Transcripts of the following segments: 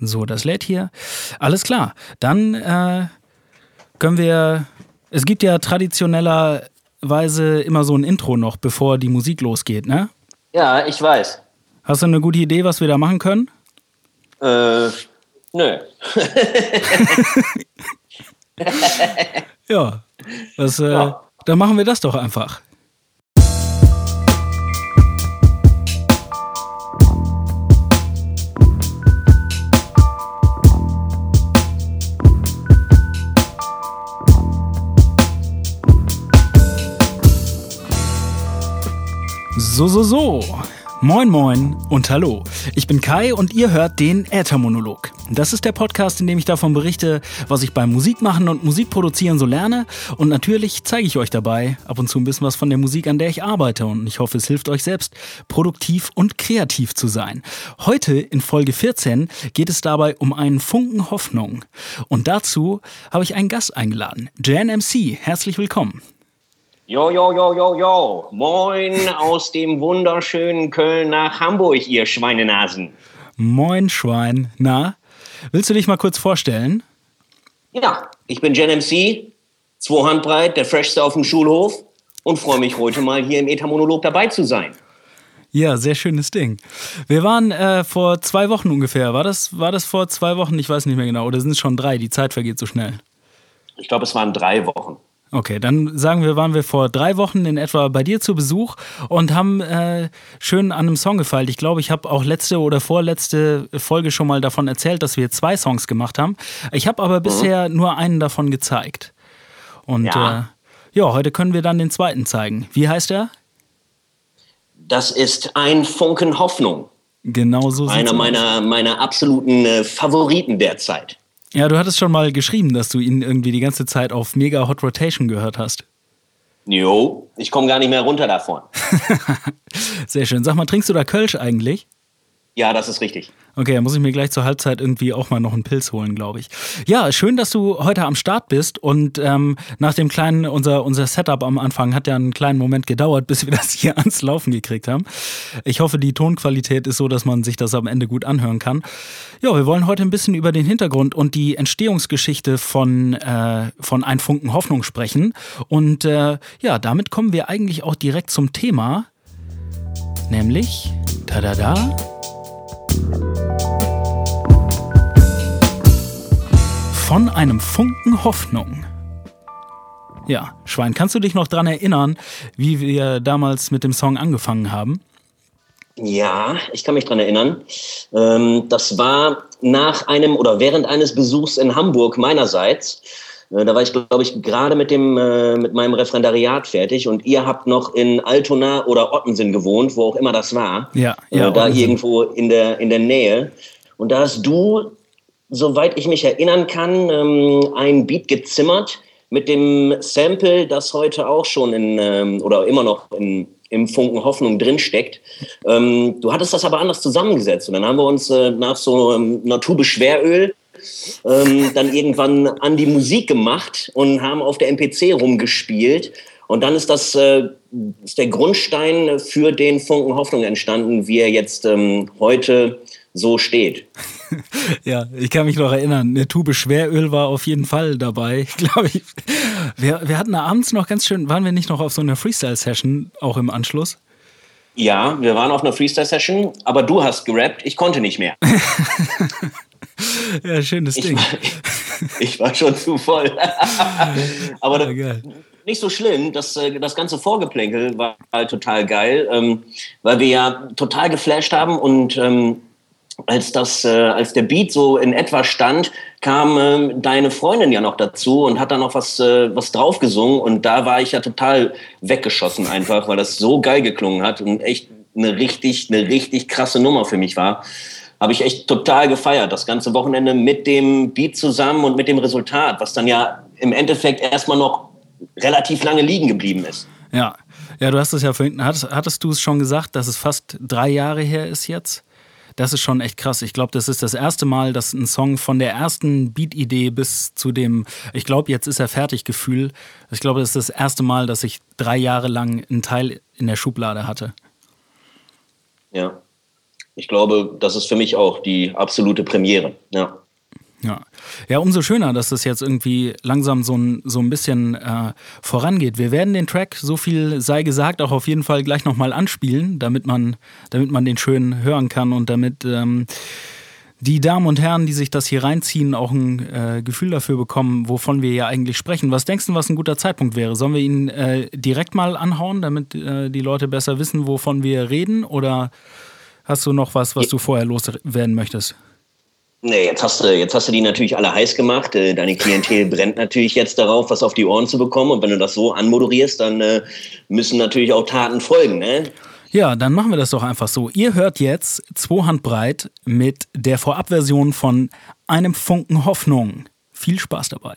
So, das lädt hier. Alles klar. Dann äh, können wir. Es gibt ja traditionellerweise immer so ein Intro noch, bevor die Musik losgeht, ne? Ja, ich weiß. Hast du eine gute Idee, was wir da machen können? Äh, nö. ja. Was, äh, ja. Dann machen wir das doch einfach. So, so, so. Moin, moin und hallo. Ich bin Kai und ihr hört den Äthermonolog. Das ist der Podcast, in dem ich davon berichte, was ich beim Musikmachen und Musikproduzieren so lerne. Und natürlich zeige ich euch dabei ab und zu ein bisschen was von der Musik, an der ich arbeite. Und ich hoffe, es hilft euch selbst, produktiv und kreativ zu sein. Heute in Folge 14 geht es dabei um einen Funken Hoffnung. Und dazu habe ich einen Gast eingeladen. Jan MC, herzlich willkommen. Jo, jo, jo, jo, jo. Moin aus dem wunderschönen Köln nach Hamburg, ihr Schweinenasen. Moin, Schwein. Na, willst du dich mal kurz vorstellen? Ja, ich bin Jen MC, zwei Handbreit, der Freshste auf dem Schulhof und freue mich heute mal hier im Ethermonolog dabei zu sein. Ja, sehr schönes Ding. Wir waren äh, vor zwei Wochen ungefähr. War das, war das vor zwei Wochen? Ich weiß nicht mehr genau. Oder sind es schon drei? Die Zeit vergeht so schnell. Ich glaube, es waren drei Wochen. Okay, dann sagen wir, waren wir vor drei Wochen in etwa bei dir zu Besuch und haben äh, schön an einem Song gefeilt. Ich glaube, ich habe auch letzte oder vorletzte Folge schon mal davon erzählt, dass wir zwei Songs gemacht haben. Ich habe aber mhm. bisher nur einen davon gezeigt. Und ja. Äh, ja, heute können wir dann den zweiten zeigen. Wie heißt er? Das ist ein Funken Hoffnung. Genau so. Einer meiner, meiner absoluten äh, Favoriten derzeit. Ja, du hattest schon mal geschrieben, dass du ihn irgendwie die ganze Zeit auf Mega Hot Rotation gehört hast. Jo, ich komme gar nicht mehr runter davon. Sehr schön. Sag mal, trinkst du da Kölsch eigentlich? Ja, das ist richtig. Okay, dann muss ich mir gleich zur Halbzeit irgendwie auch mal noch einen Pilz holen, glaube ich. Ja, schön, dass du heute am Start bist und ähm, nach dem kleinen, unser, unser Setup am Anfang hat ja einen kleinen Moment gedauert, bis wir das hier ans Laufen gekriegt haben. Ich hoffe, die Tonqualität ist so, dass man sich das am Ende gut anhören kann. Ja, wir wollen heute ein bisschen über den Hintergrund und die Entstehungsgeschichte von, äh, von Ein Funken Hoffnung sprechen. Und äh, ja, damit kommen wir eigentlich auch direkt zum Thema, nämlich, da da da, von einem Funken Hoffnung. Ja, Schwein, kannst du dich noch daran erinnern, wie wir damals mit dem Song angefangen haben? Ja, ich kann mich daran erinnern. Ähm, das war nach einem oder während eines Besuchs in Hamburg meinerseits. Äh, da war ich, glaube ich, gerade mit, dem, äh, mit meinem Referendariat fertig und ihr habt noch in Altona oder Ottensen gewohnt, wo auch immer das war. Ja, ja. Äh, da Ottensen. irgendwo in der, in der Nähe. Und da hast du, soweit ich mich erinnern kann, ähm, ein Beat gezimmert mit dem Sample, das heute auch schon in, ähm, oder immer noch in, im Funken Hoffnung drinsteckt. Ähm, du hattest das aber anders zusammengesetzt. Und dann haben wir uns äh, nach so ähm, einer Tube Schweröl ähm, dann irgendwann an die Musik gemacht und haben auf der MPC rumgespielt. Und dann ist das äh, ist der Grundstein für den Funken Hoffnung entstanden, wie er jetzt ähm, heute so steht. ja, ich kann mich noch erinnern, eine Tube Schweröl war auf jeden Fall dabei, glaube ich. Wir, wir hatten abends noch ganz schön, waren wir nicht noch auf so einer Freestyle-Session auch im Anschluss? Ja, wir waren auf einer Freestyle-Session, aber du hast gerappt, ich konnte nicht mehr. ja, schönes Ding. Ich, ich war schon zu voll. aber ja, nicht so schlimm. Das, äh, das ganze Vorgeplänkel war halt total geil, ähm, weil wir ja total geflasht haben und ähm, als das, äh, als der Beat so in etwa stand, kam äh, deine Freundin ja noch dazu und hat da noch was, äh, was drauf gesungen und da war ich ja total weggeschossen einfach, weil das so geil geklungen hat und echt eine richtig, eine richtig krasse Nummer für mich war. Habe ich echt total gefeiert, das ganze Wochenende mit dem Beat zusammen und mit dem Resultat, was dann ja im Endeffekt erstmal noch relativ lange liegen geblieben ist. Ja, ja, du hast es ja vorhin, hattest, hattest du es schon gesagt, dass es fast drei Jahre her ist jetzt? Das ist schon echt krass. Ich glaube, das ist das erste Mal, dass ein Song von der ersten Beat-Idee bis zu dem, ich glaube, jetzt ist er fertig Gefühl. Ich glaube, das ist das erste Mal, dass ich drei Jahre lang einen Teil in der Schublade hatte. Ja. Ich glaube, das ist für mich auch die absolute Premiere. Ja. Ja. ja, umso schöner, dass das jetzt irgendwie langsam so ein, so ein bisschen äh, vorangeht. Wir werden den Track, so viel sei gesagt, auch auf jeden Fall gleich nochmal anspielen, damit man, damit man den schön hören kann und damit ähm, die Damen und Herren, die sich das hier reinziehen, auch ein äh, Gefühl dafür bekommen, wovon wir ja eigentlich sprechen. Was denkst du, was ein guter Zeitpunkt wäre? Sollen wir ihn äh, direkt mal anhauen, damit äh, die Leute besser wissen, wovon wir reden? Oder hast du noch was, was du vorher loswerden möchtest? Nee, jetzt hast du, jetzt hast du die natürlich alle heiß gemacht. Äh, deine Klientel brennt natürlich jetzt darauf, was auf die Ohren zu bekommen. Und wenn du das so anmoderierst, dann äh, müssen natürlich auch Taten folgen, ne? Ja, dann machen wir das doch einfach so. Ihr hört jetzt zwei Handbreit mit der Vorabversion von einem Funken Hoffnung. Viel Spaß dabei.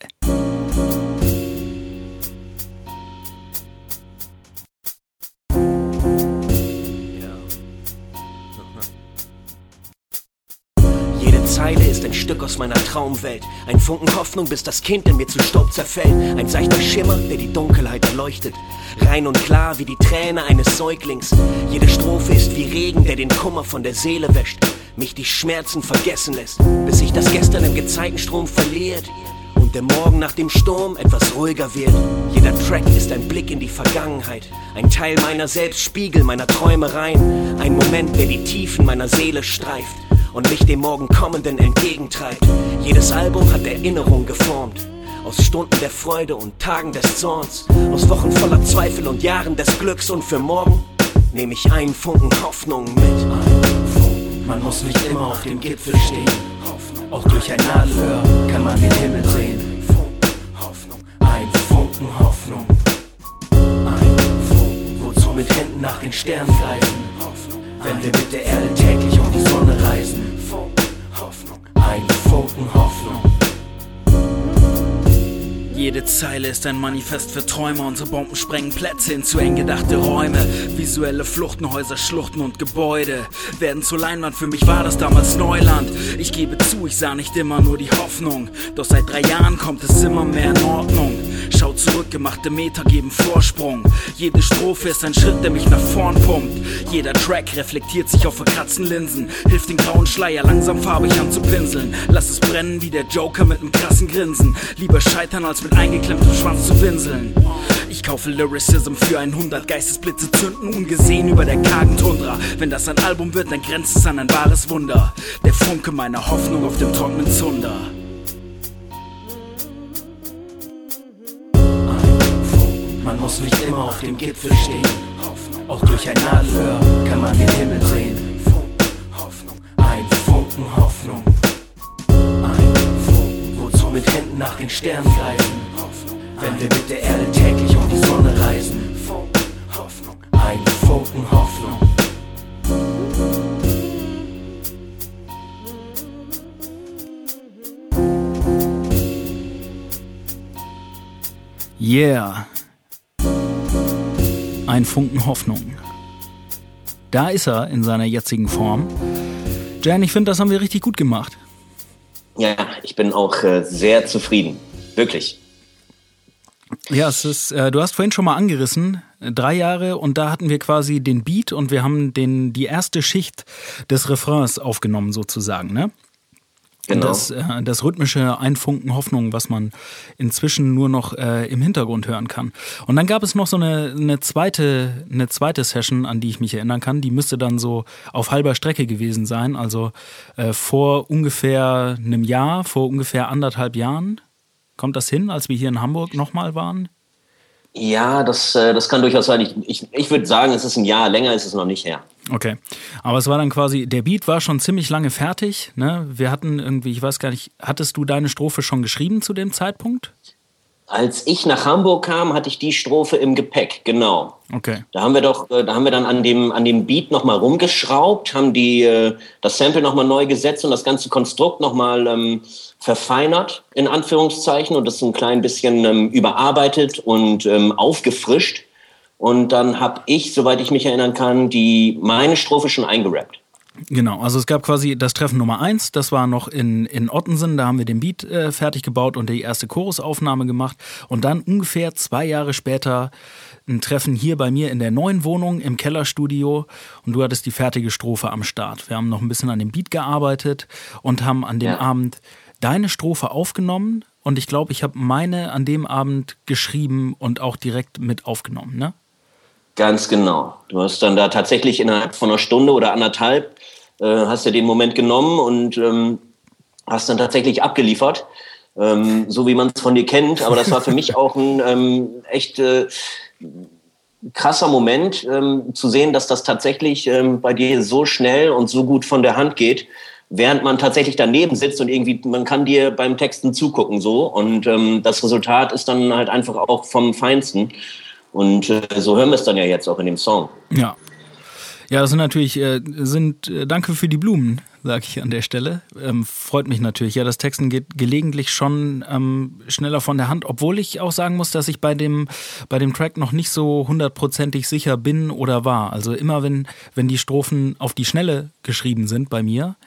Ein Stück aus meiner Traumwelt. Ein Funken Hoffnung, bis das Kind in mir zu Staub zerfällt. Ein seichter Schimmer, der die Dunkelheit erleuchtet. Rein und klar wie die Träne eines Säuglings. Jede Strophe ist wie Regen, der den Kummer von der Seele wäscht. Mich die Schmerzen vergessen lässt, bis sich das Gestern im Gezeitenstrom verliert. Und der Morgen nach dem Sturm etwas ruhiger wird. Jeder Track ist ein Blick in die Vergangenheit. Ein Teil meiner selbst, Spiegel meiner Träumereien. Ein Moment, der die Tiefen meiner Seele streift und mich dem Morgen kommenden entgegentreibt. Jedes Album hat Erinnerung geformt. Aus Stunden der Freude und Tagen des Zorns. Aus Wochen voller Zweifel und Jahren des Glücks. Und für morgen nehme ich einen Funken Hoffnung mit. Man muss nicht immer auf dem Gipfel stehen. Auch durch ein Nadelöhr kann man den Himmel sehen. Ein Funken Hoffnung. Ein Funken, wozu mit Händen nach den Sternen greifen. Wenn wir mit der Erde täglich um die Sonne reisen. Ein Funken Hoffnung. Jede Zeile ist ein Manifest für Träume. Unsere Bomben sprengen Plätze in zu eng gedachte Räume. Visuelle Fluchtenhäuser, Schluchten und Gebäude werden zur Leinwand. Für mich war das damals Neuland. Ich gebe zu, ich sah nicht immer nur die Hoffnung. Doch seit drei Jahren kommt es immer mehr in Ordnung. Schau zurück, gemachte Meter geben Vorsprung. Jede Strophe ist ein Schritt, der mich nach vorn pumpt. Jeder Track reflektiert sich auf verkratzten Linsen. Hilft den grauen Schleier langsam farbig anzupinseln. Lass es brennen wie der Joker mit nem krassen Grinsen. Lieber scheitern als mit eingeklemmtem Schwanz zu winseln. Ich kaufe Lyricism für 100 Geistesblitze zünden ungesehen über der kargen Tundra. Wenn das ein Album wird, dann grenzt es an ein wahres Wunder. Der Funke meiner Hoffnung auf dem trockenen Zunder. Man muss nicht immer auf dem Gipfel stehen. Auch durch ein Nadelöhr kann man den Himmel sehen. Ein Funken Hoffnung. Ein Funken, wozu mit Händen nach den Sternen greifen. Wenn wir mit der Erde täglich um die Sonne reisen. Ein Funken Hoffnung. Yeah ein Funken Hoffnung. Da ist er in seiner jetzigen Form. Jan, ich finde, das haben wir richtig gut gemacht. Ja, ich bin auch äh, sehr zufrieden. Wirklich. Ja, es ist, äh, du hast vorhin schon mal angerissen, drei Jahre und da hatten wir quasi den Beat und wir haben den, die erste Schicht des Refrains aufgenommen sozusagen, ne? Genau. Das, äh, das rhythmische Einfunken Hoffnung, was man inzwischen nur noch äh, im Hintergrund hören kann. Und dann gab es noch so eine, eine, zweite, eine zweite Session, an die ich mich erinnern kann. Die müsste dann so auf halber Strecke gewesen sein. Also äh, vor ungefähr einem Jahr, vor ungefähr anderthalb Jahren. Kommt das hin, als wir hier in Hamburg nochmal waren? Ja, das, äh, das kann durchaus sein. Ich, ich, ich würde sagen, es ist ein Jahr, länger ist es noch nicht her. Okay. Aber es war dann quasi, der Beat war schon ziemlich lange fertig. Ne? Wir hatten irgendwie, ich weiß gar nicht, hattest du deine Strophe schon geschrieben zu dem Zeitpunkt? Als ich nach Hamburg kam, hatte ich die Strophe im Gepäck, genau. Okay. Da haben wir doch, äh, da haben wir dann an dem, an dem Beat nochmal rumgeschraubt, haben die, äh, das Sample nochmal neu gesetzt und das ganze Konstrukt nochmal ähm, verfeinert, in Anführungszeichen, und das so ein klein bisschen ähm, überarbeitet und ähm, aufgefrischt. Und dann habe ich, soweit ich mich erinnern kann, die meine Strophe schon eingerappt. Genau, also es gab quasi das Treffen Nummer eins, das war noch in, in Ottensen, da haben wir den Beat äh, fertig gebaut und die erste Chorusaufnahme gemacht. Und dann ungefähr zwei Jahre später ein Treffen hier bei mir in der neuen Wohnung im Kellerstudio und du hattest die fertige Strophe am Start. Wir haben noch ein bisschen an dem Beat gearbeitet und haben an dem ja. Abend deine Strophe aufgenommen und ich glaube, ich habe meine an dem Abend geschrieben und auch direkt mit aufgenommen, ne? Ganz genau. Du hast dann da tatsächlich innerhalb von einer Stunde oder anderthalb äh, hast du den Moment genommen und ähm, hast dann tatsächlich abgeliefert, ähm, so wie man es von dir kennt. Aber das war für mich auch ein ähm, echt äh, krasser Moment, ähm, zu sehen, dass das tatsächlich ähm, bei dir so schnell und so gut von der Hand geht, während man tatsächlich daneben sitzt und irgendwie, man kann dir beim Texten zugucken so. Und ähm, das Resultat ist dann halt einfach auch vom Feinsten. Und äh, so hören wir es dann ja jetzt auch in dem Song. Ja. Ja, das sind natürlich, äh, sind, äh, danke für die Blumen, sage ich an der Stelle. Ähm, freut mich natürlich. Ja, das Texten geht gelegentlich schon ähm, schneller von der Hand, obwohl ich auch sagen muss, dass ich bei dem, bei dem Track noch nicht so hundertprozentig sicher bin oder war. Also immer wenn, wenn die Strophen auf die Schnelle geschrieben sind bei mir,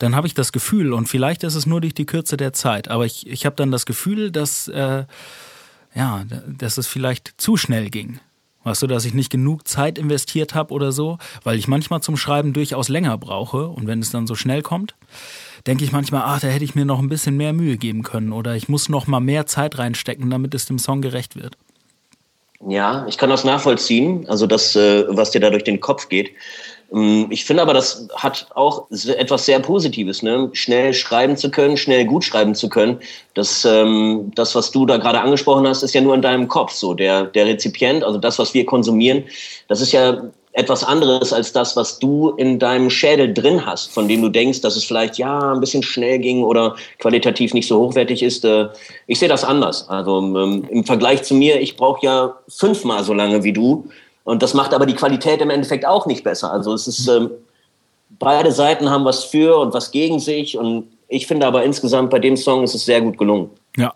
dann habe ich das Gefühl, und vielleicht ist es nur durch die Kürze der Zeit, aber ich, ich habe dann das Gefühl, dass äh, ja, dass es vielleicht zu schnell ging. Weißt du, dass ich nicht genug Zeit investiert habe oder so, weil ich manchmal zum Schreiben durchaus länger brauche und wenn es dann so schnell kommt, denke ich manchmal, ach, da hätte ich mir noch ein bisschen mehr Mühe geben können oder ich muss noch mal mehr Zeit reinstecken, damit es dem Song gerecht wird. Ja, ich kann das nachvollziehen, also das, äh, was dir da durch den Kopf geht. Ähm, ich finde aber, das hat auch etwas sehr Positives, ne? schnell schreiben zu können, schnell gut schreiben zu können. Das, ähm, das, was du da gerade angesprochen hast, ist ja nur in deinem Kopf so. Der, der Rezipient, also das, was wir konsumieren, das ist ja etwas anderes als das, was du in deinem Schädel drin hast, von dem du denkst, dass es vielleicht ja ein bisschen schnell ging oder qualitativ nicht so hochwertig ist. Äh, ich sehe das anders. Also ähm, im Vergleich zu mir, ich brauche ja fünfmal so lange wie du, und das macht aber die Qualität im Endeffekt auch nicht besser. Also es ist, ähm, beide Seiten haben was für und was gegen sich. Und ich finde aber insgesamt bei dem Song ist es sehr gut gelungen. Ja.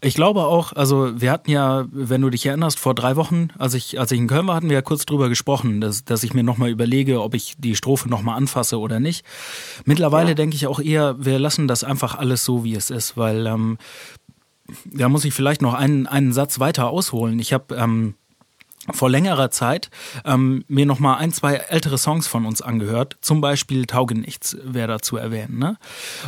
Ich glaube auch, also wir hatten ja, wenn du dich erinnerst, vor drei Wochen, als ich, als ich in Köln war, hatten wir ja kurz drüber gesprochen, dass, dass ich mir nochmal überlege, ob ich die Strophe nochmal anfasse oder nicht. Mittlerweile ja. denke ich auch eher, wir lassen das einfach alles so, wie es ist, weil ähm, da muss ich vielleicht noch einen, einen Satz weiter ausholen. Ich habe ähm, vor längerer Zeit ähm, mir noch mal ein, zwei ältere Songs von uns angehört. Zum Beispiel Taugenichts wäre da zu erwähnen. Ne?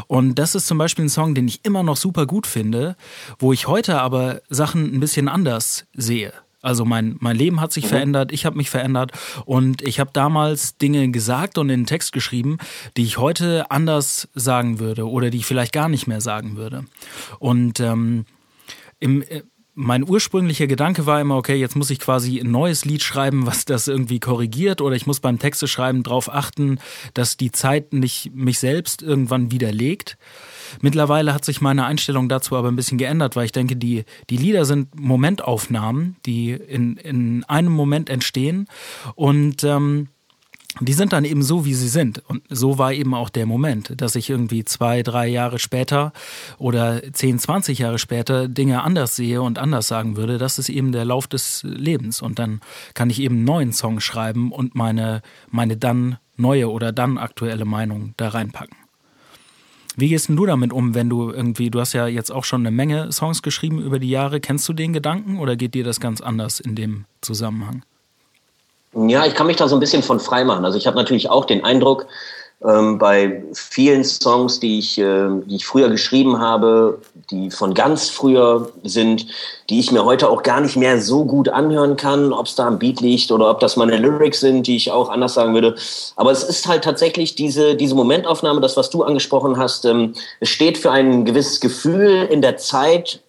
Und das ist zum Beispiel ein Song, den ich immer noch super gut finde, wo ich heute aber Sachen ein bisschen anders sehe. Also mein, mein Leben hat sich mhm. verändert, ich habe mich verändert und ich habe damals Dinge gesagt und in den Text geschrieben, die ich heute anders sagen würde oder die ich vielleicht gar nicht mehr sagen würde. Und ähm, im, äh, mein ursprünglicher Gedanke war immer, okay, jetzt muss ich quasi ein neues Lied schreiben, was das irgendwie korrigiert, oder ich muss beim Texte schreiben darauf achten, dass die Zeit nicht mich selbst irgendwann widerlegt. Mittlerweile hat sich meine Einstellung dazu aber ein bisschen geändert, weil ich denke, die, die Lieder sind Momentaufnahmen, die in, in einem Moment entstehen und ähm, die sind dann eben so, wie sie sind. Und so war eben auch der Moment, dass ich irgendwie zwei, drei Jahre später oder zehn, zwanzig Jahre später Dinge anders sehe und anders sagen würde. Das ist eben der Lauf des Lebens. Und dann kann ich eben einen neuen Song schreiben und meine, meine dann neue oder dann aktuelle Meinung da reinpacken. Wie gehst denn du damit um, wenn du irgendwie, du hast ja jetzt auch schon eine Menge Songs geschrieben über die Jahre. Kennst du den Gedanken oder geht dir das ganz anders in dem Zusammenhang? Ja, ich kann mich da so ein bisschen von frei machen. Also ich habe natürlich auch den Eindruck, ähm, bei vielen Songs, die ich, äh, die ich früher geschrieben habe, die von ganz früher sind, die ich mir heute auch gar nicht mehr so gut anhören kann, ob es da am Beat liegt oder ob das meine Lyrics sind, die ich auch anders sagen würde. Aber es ist halt tatsächlich diese, diese Momentaufnahme, das, was du angesprochen hast, ähm, es steht für ein gewisses Gefühl in der Zeit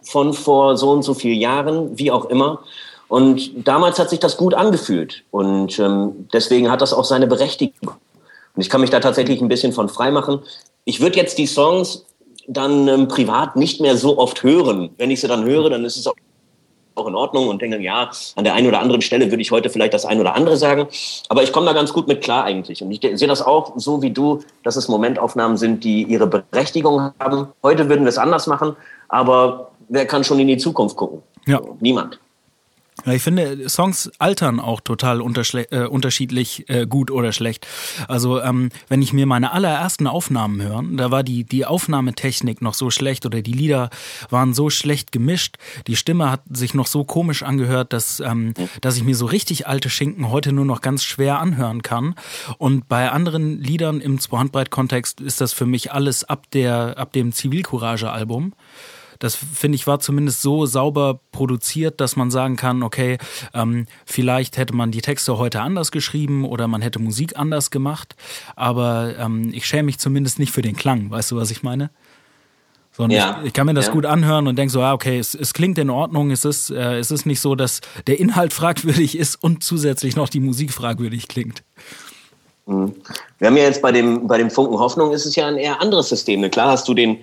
von vor so und so vielen Jahren, wie auch immer. Und damals hat sich das gut angefühlt. Und ähm, deswegen hat das auch seine Berechtigung. Und ich kann mich da tatsächlich ein bisschen von frei machen. Ich würde jetzt die Songs dann ähm, privat nicht mehr so oft hören. Wenn ich sie dann höre, dann ist es auch auch in Ordnung und denke, ja, an der einen oder anderen Stelle würde ich heute vielleicht das ein oder andere sagen. Aber ich komme da ganz gut mit klar eigentlich. Und ich sehe das auch so wie du, dass es Momentaufnahmen sind, die ihre Berechtigung haben. Heute würden wir es anders machen, aber wer kann schon in die Zukunft gucken? Ja. Niemand. Ich finde, Songs altern auch total äh, unterschiedlich äh, gut oder schlecht. Also ähm, wenn ich mir meine allerersten Aufnahmen höre, da war die, die Aufnahmetechnik noch so schlecht oder die Lieder waren so schlecht gemischt, die Stimme hat sich noch so komisch angehört, dass, ähm, dass ich mir so richtig alte Schinken heute nur noch ganz schwer anhören kann. Und bei anderen Liedern im Zwei-Handbreit-Kontext ist das für mich alles ab, der, ab dem Zivilcourage-Album. Das finde ich war zumindest so sauber produziert, dass man sagen kann, okay, ähm, vielleicht hätte man die Texte heute anders geschrieben oder man hätte Musik anders gemacht. Aber ähm, ich schäme mich zumindest nicht für den Klang. Weißt du, was ich meine? Sondern ja. ich, ich, kann mir das ja. gut anhören und denke so, ah, okay, es, es klingt in Ordnung, es ist, äh, es ist nicht so, dass der Inhalt fragwürdig ist und zusätzlich noch die Musik fragwürdig klingt. Mhm. Wir haben ja jetzt bei dem, bei dem Funken Hoffnung ist es ja ein eher anderes System. Klar hast du den,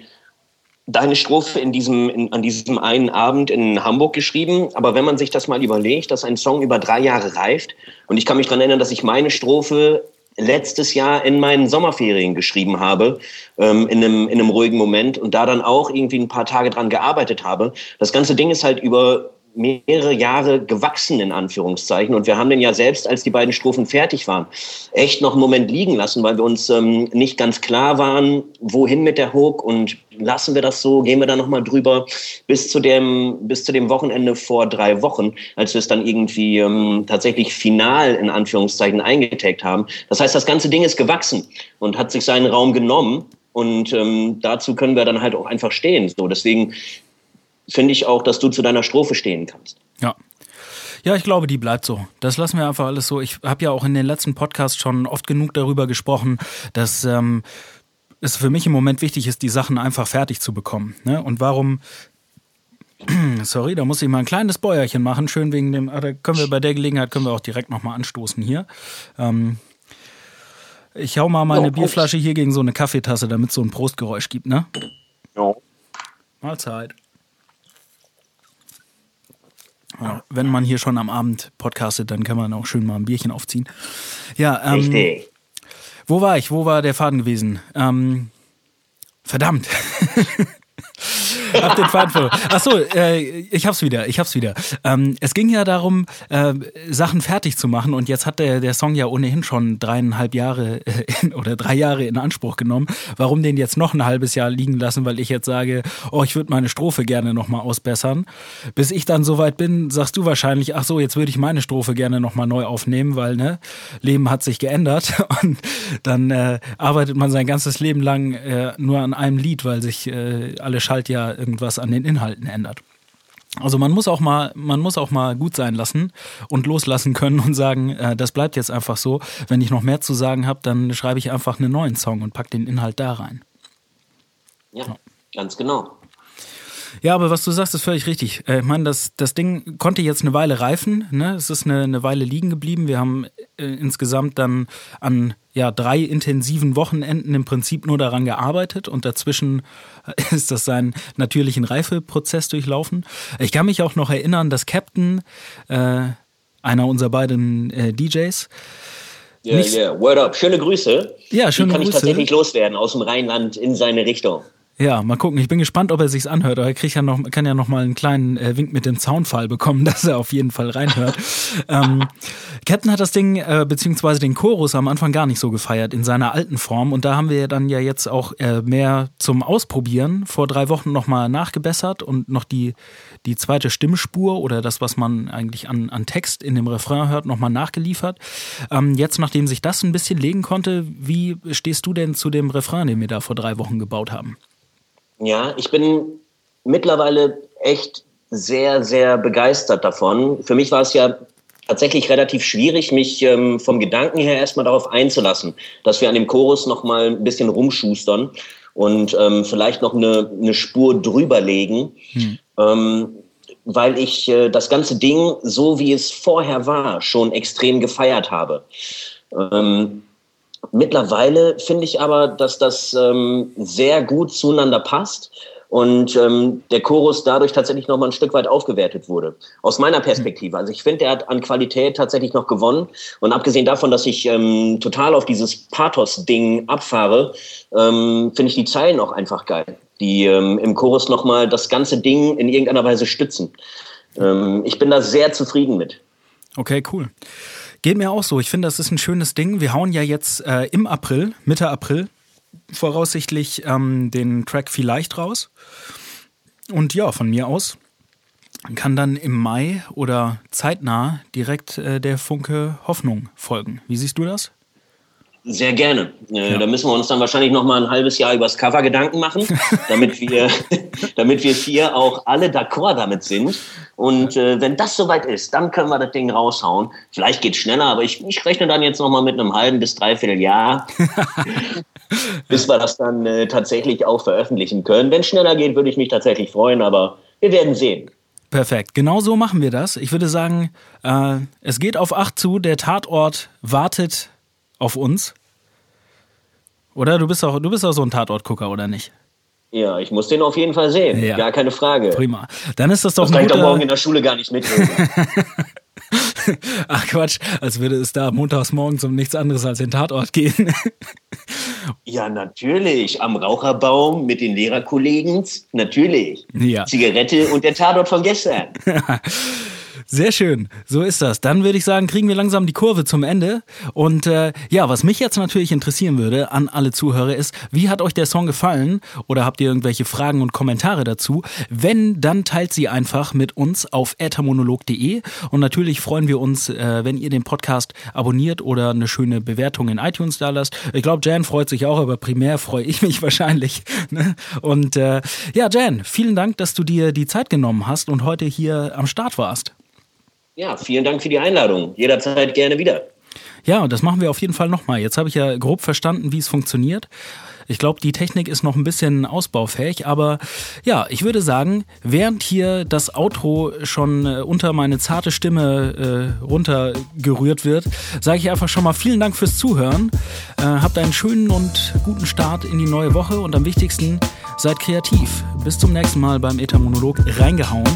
deine Strophe in diesem, in, an diesem einen Abend in Hamburg geschrieben. Aber wenn man sich das mal überlegt, dass ein Song über drei Jahre reift, und ich kann mich daran erinnern, dass ich meine Strophe letztes Jahr in meinen Sommerferien geschrieben habe, ähm, in, einem, in einem ruhigen Moment und da dann auch irgendwie ein paar Tage dran gearbeitet habe. Das ganze Ding ist halt über mehrere Jahre gewachsen, in Anführungszeichen. Und wir haben den ja selbst, als die beiden Strophen fertig waren, echt noch einen Moment liegen lassen, weil wir uns ähm, nicht ganz klar waren, wohin mit der Hook und lassen wir das so, gehen wir da nochmal drüber, bis zu dem, bis zu dem Wochenende vor drei Wochen, als wir es dann irgendwie ähm, tatsächlich final, in Anführungszeichen, eingetaggt haben. Das heißt, das ganze Ding ist gewachsen und hat sich seinen Raum genommen. Und ähm, dazu können wir dann halt auch einfach stehen. So, deswegen finde ich auch, dass du zu deiner Strophe stehen kannst. Ja. Ja, ich glaube, die bleibt so. Das lassen wir einfach alles so. Ich habe ja auch in den letzten Podcasts schon oft genug darüber gesprochen, dass ähm, es für mich im Moment wichtig ist, die Sachen einfach fertig zu bekommen. Ne? Und warum Sorry, da muss ich mal ein kleines Bäuerchen machen, schön wegen dem, ah, da können wir bei der Gelegenheit können wir auch direkt nochmal anstoßen hier. Ähm, ich hau mal meine oh, Bierflasche hier gegen so eine Kaffeetasse, damit es so ein Prostgeräusch gibt, ne? Ja. Mahlzeit. Ja, wenn man hier schon am Abend podcastet, dann kann man auch schön mal ein Bierchen aufziehen. Ja, ähm, Richtig. Wo war ich? Wo war der Faden gewesen? Ähm, verdammt. Hab den Faden verloren. Achso, äh, ich hab's wieder, ich hab's wieder. Ähm, es ging ja darum, äh, Sachen fertig zu machen und jetzt hat der, der Song ja ohnehin schon dreieinhalb Jahre äh, in, oder drei Jahre in Anspruch genommen. Warum den jetzt noch ein halbes Jahr liegen lassen, weil ich jetzt sage, oh, ich würde meine Strophe gerne nochmal ausbessern. Bis ich dann soweit bin, sagst du wahrscheinlich, ach so, jetzt würde ich meine Strophe gerne nochmal neu aufnehmen, weil ne, Leben hat sich geändert und dann äh, arbeitet man sein ganzes Leben lang äh, nur an einem Lied, weil sich äh, alle Schaltjahr irgendwas an den Inhalten ändert. Also man muss auch mal, man muss auch mal gut sein lassen und loslassen können und sagen, äh, das bleibt jetzt einfach so. Wenn ich noch mehr zu sagen habe, dann schreibe ich einfach einen neuen Song und pack den Inhalt da rein. Ja, ja. ganz genau. Ja, aber was du sagst, ist völlig richtig. Äh, ich meine, das, das Ding konnte jetzt eine Weile reifen. Ne? Es ist eine, eine Weile liegen geblieben. Wir haben äh, insgesamt dann an ja, drei intensiven Wochenenden im Prinzip nur daran gearbeitet und dazwischen ist das seinen natürlichen Reifeprozess durchlaufen. Ich kann mich auch noch erinnern, dass Captain, äh, einer unserer beiden äh, DJs, ja, yeah, ja, yeah. word up. Schöne Grüße. Ja, schöne Die kann Grüße. ich tatsächlich loswerden aus dem Rheinland in seine Richtung. Ja, mal gucken. Ich bin gespannt, ob er sich's anhört. Aber er kriegt ja noch, kann ja noch mal einen kleinen äh, Wink mit dem Zaunfall bekommen, dass er auf jeden Fall reinhört. ähm, Captain hat das Ding äh, beziehungsweise den Chorus am Anfang gar nicht so gefeiert in seiner alten Form und da haben wir dann ja jetzt auch äh, mehr zum Ausprobieren vor drei Wochen noch mal nachgebessert und noch die die zweite Stimmspur oder das, was man eigentlich an, an Text in dem Refrain hört, noch mal nachgeliefert. Ähm, jetzt, nachdem sich das ein bisschen legen konnte, wie stehst du denn zu dem Refrain, den wir da vor drei Wochen gebaut haben? Ja, ich bin mittlerweile echt sehr, sehr begeistert davon. Für mich war es ja tatsächlich relativ schwierig, mich ähm, vom Gedanken her erstmal darauf einzulassen, dass wir an dem Chorus noch mal ein bisschen rumschustern und ähm, vielleicht noch eine, eine Spur drüber legen, hm. ähm, weil ich äh, das ganze Ding, so wie es vorher war, schon extrem gefeiert habe. Ähm, Mittlerweile finde ich aber, dass das ähm, sehr gut zueinander passt und ähm, der Chorus dadurch tatsächlich noch mal ein Stück weit aufgewertet wurde. Aus meiner Perspektive. Also ich finde, er hat an Qualität tatsächlich noch gewonnen. Und abgesehen davon, dass ich ähm, total auf dieses Pathos-Ding abfahre, ähm, finde ich die Zeilen auch einfach geil, die ähm, im Chorus noch mal das ganze Ding in irgendeiner Weise stützen. ähm, ich bin da sehr zufrieden mit. Okay, cool. Geht mir auch so. Ich finde, das ist ein schönes Ding. Wir hauen ja jetzt äh, im April, Mitte April, voraussichtlich ähm, den Track vielleicht raus. Und ja, von mir aus kann dann im Mai oder zeitnah direkt äh, der Funke Hoffnung folgen. Wie siehst du das? Sehr gerne. Äh, ja. Da müssen wir uns dann wahrscheinlich noch mal ein halbes Jahr übers Cover Gedanken machen, damit wir, damit wir vier auch alle d'accord damit sind. Und äh, wenn das soweit ist, dann können wir das Ding raushauen. Vielleicht geht es schneller, aber ich, ich rechne dann jetzt noch mal mit einem halben bis dreiviertel Jahr, bis wir das dann äh, tatsächlich auch veröffentlichen können. Wenn es schneller geht, würde ich mich tatsächlich freuen, aber wir werden sehen. Perfekt, genau so machen wir das. Ich würde sagen, äh, es geht auf acht zu, der Tatort wartet auf uns. Oder du bist auch, du bist auch so ein Tatortgucker, oder nicht? Ja, ich muss den auf jeden Fall sehen. Ja. Gar keine Frage. Prima. Dann ist das doch das ein guter... morgen in der Schule gar nicht mit. Ach Quatsch, als würde es da montags morgens um nichts anderes als den Tatort gehen. ja, natürlich. Am Raucherbaum mit den Lehrerkollegen. Natürlich. Ja. Zigarette und der Tatort von gestern. Sehr schön, so ist das. Dann würde ich sagen, kriegen wir langsam die Kurve zum Ende. Und äh, ja, was mich jetzt natürlich interessieren würde an alle Zuhörer ist, wie hat euch der Song gefallen? Oder habt ihr irgendwelche Fragen und Kommentare dazu? Wenn, dann teilt sie einfach mit uns auf ethermonolog.de. Und natürlich freuen wir uns, äh, wenn ihr den Podcast abonniert oder eine schöne Bewertung in iTunes da lasst. Ich glaube, Jan freut sich auch, aber primär freue ich mich wahrscheinlich. Ne? Und äh, ja, Jan, vielen Dank, dass du dir die Zeit genommen hast und heute hier am Start warst. Ja, vielen Dank für die Einladung. Jederzeit gerne wieder. Ja, das machen wir auf jeden Fall nochmal. Jetzt habe ich ja grob verstanden, wie es funktioniert. Ich glaube, die Technik ist noch ein bisschen ausbaufähig, aber ja, ich würde sagen, während hier das Outro schon äh, unter meine zarte Stimme äh, runtergerührt wird, sage ich einfach schon mal vielen Dank fürs Zuhören. Äh, habt einen schönen und guten Start in die neue Woche und am wichtigsten, seid kreativ. Bis zum nächsten Mal beim Ether Monolog reingehauen.